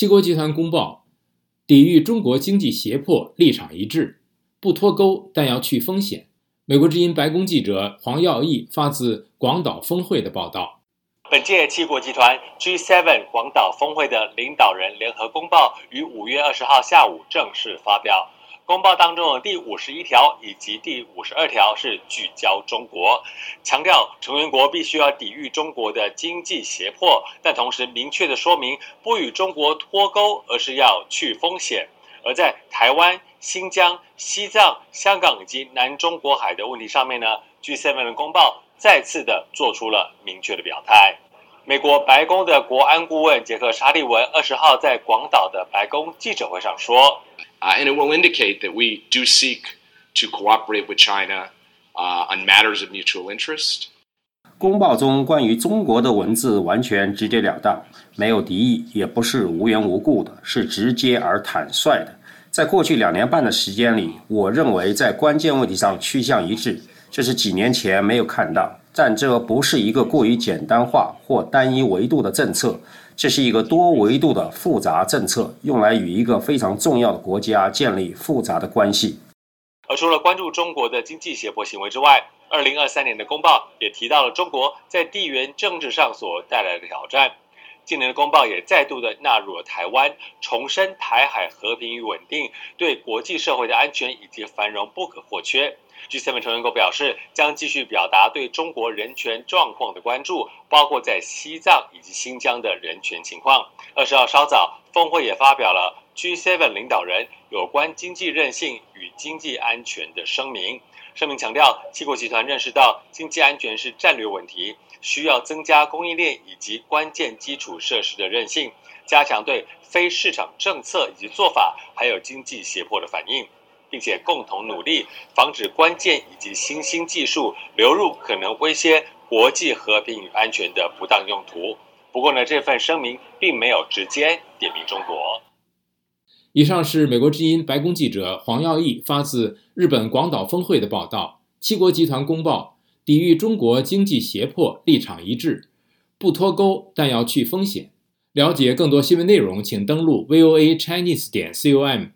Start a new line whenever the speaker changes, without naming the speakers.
七国集团公报，抵御中国经济胁迫立场一致，不脱钩但要去风险。美国之音白宫记者黄耀义发自广岛峰会的报道。
本届七国集团 G7 广岛峰会的领导人联合公报于五月二十号下午正式发表。公报当中的第五十一条以及第五十二条是聚焦中国，强调成员国必须要抵御中国的经济胁迫，但同时明确的说明不与中国脱钩，而是要去风险。而在台湾、新疆、西藏、香港以及南中国海的问题上面呢，G7 的公报再次的做出了明确的表态。美国白宫的国安顾问杰克沙利文二十号在广岛的白宫记者会上说。
Uh, and it will indicate that we do seek to cooperate with China uh, on matters of mutual interest.
公报中关于中国的文字完全直截了当，没有敌意，也不是无缘无故的，是直接而坦率的。在过去两年半的时间里，我认为在关键问题上趋向一致，这是几年前没有看到。但这不是一个过于简单化或单一维度的政策。这是一个多维度的复杂政策，用来与一个非常重要的国家建立复杂的关系。
而除了关注中国的经济胁迫行为之外，二零二三年的公报也提到了中国在地缘政治上所带来的挑战。今年的公报也再度的纳入了台湾，重申台海和平与稳定对国际社会的安全以及繁荣不可或缺。G7 成员国表示，将继续表达对中国人权状况的关注，包括在西藏以及新疆的人权情况。二十号稍早，峰会也发表了 G7 领导人有关经济韧性与经济安全的声明。声明强调，七国集团认识到经济安全是战略问题，需要增加供应链以及关键基础设施的韧性，加强对非市场政策以及做法，还有经济胁迫的反应。并且共同努力，防止关键以及新兴技术流入可能威胁国际和平与安全的不当用途。不过呢，这份声明并没有直接点名中国。
以上是美国之音白宫记者黄耀毅发自日本广岛峰会的报道。七国集团公报，抵御中国经济胁迫立场一致，不脱钩但要去风险。了解更多新闻内容，请登录 VOA Chinese 点 com。